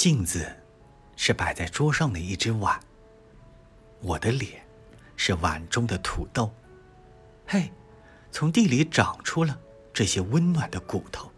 镜子是摆在桌上的一只碗我的脸是碗中的土豆。嘿从地里长出了这些温暖的骨头。